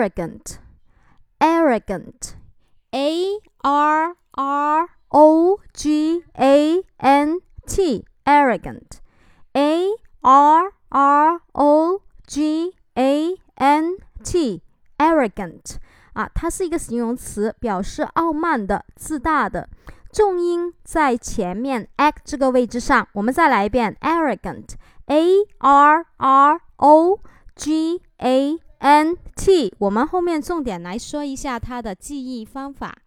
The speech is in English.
arrogant, arrogant, a r r o g a n t, arrogant, a r r o g a n t, arrogant 啊，它是一个形容词，表示傲慢的、自大的。重音在前面 a 这个位置上。我们再来一遍，arrogant，a r r o g a N t。我们后面重点来说一下它的记忆方法。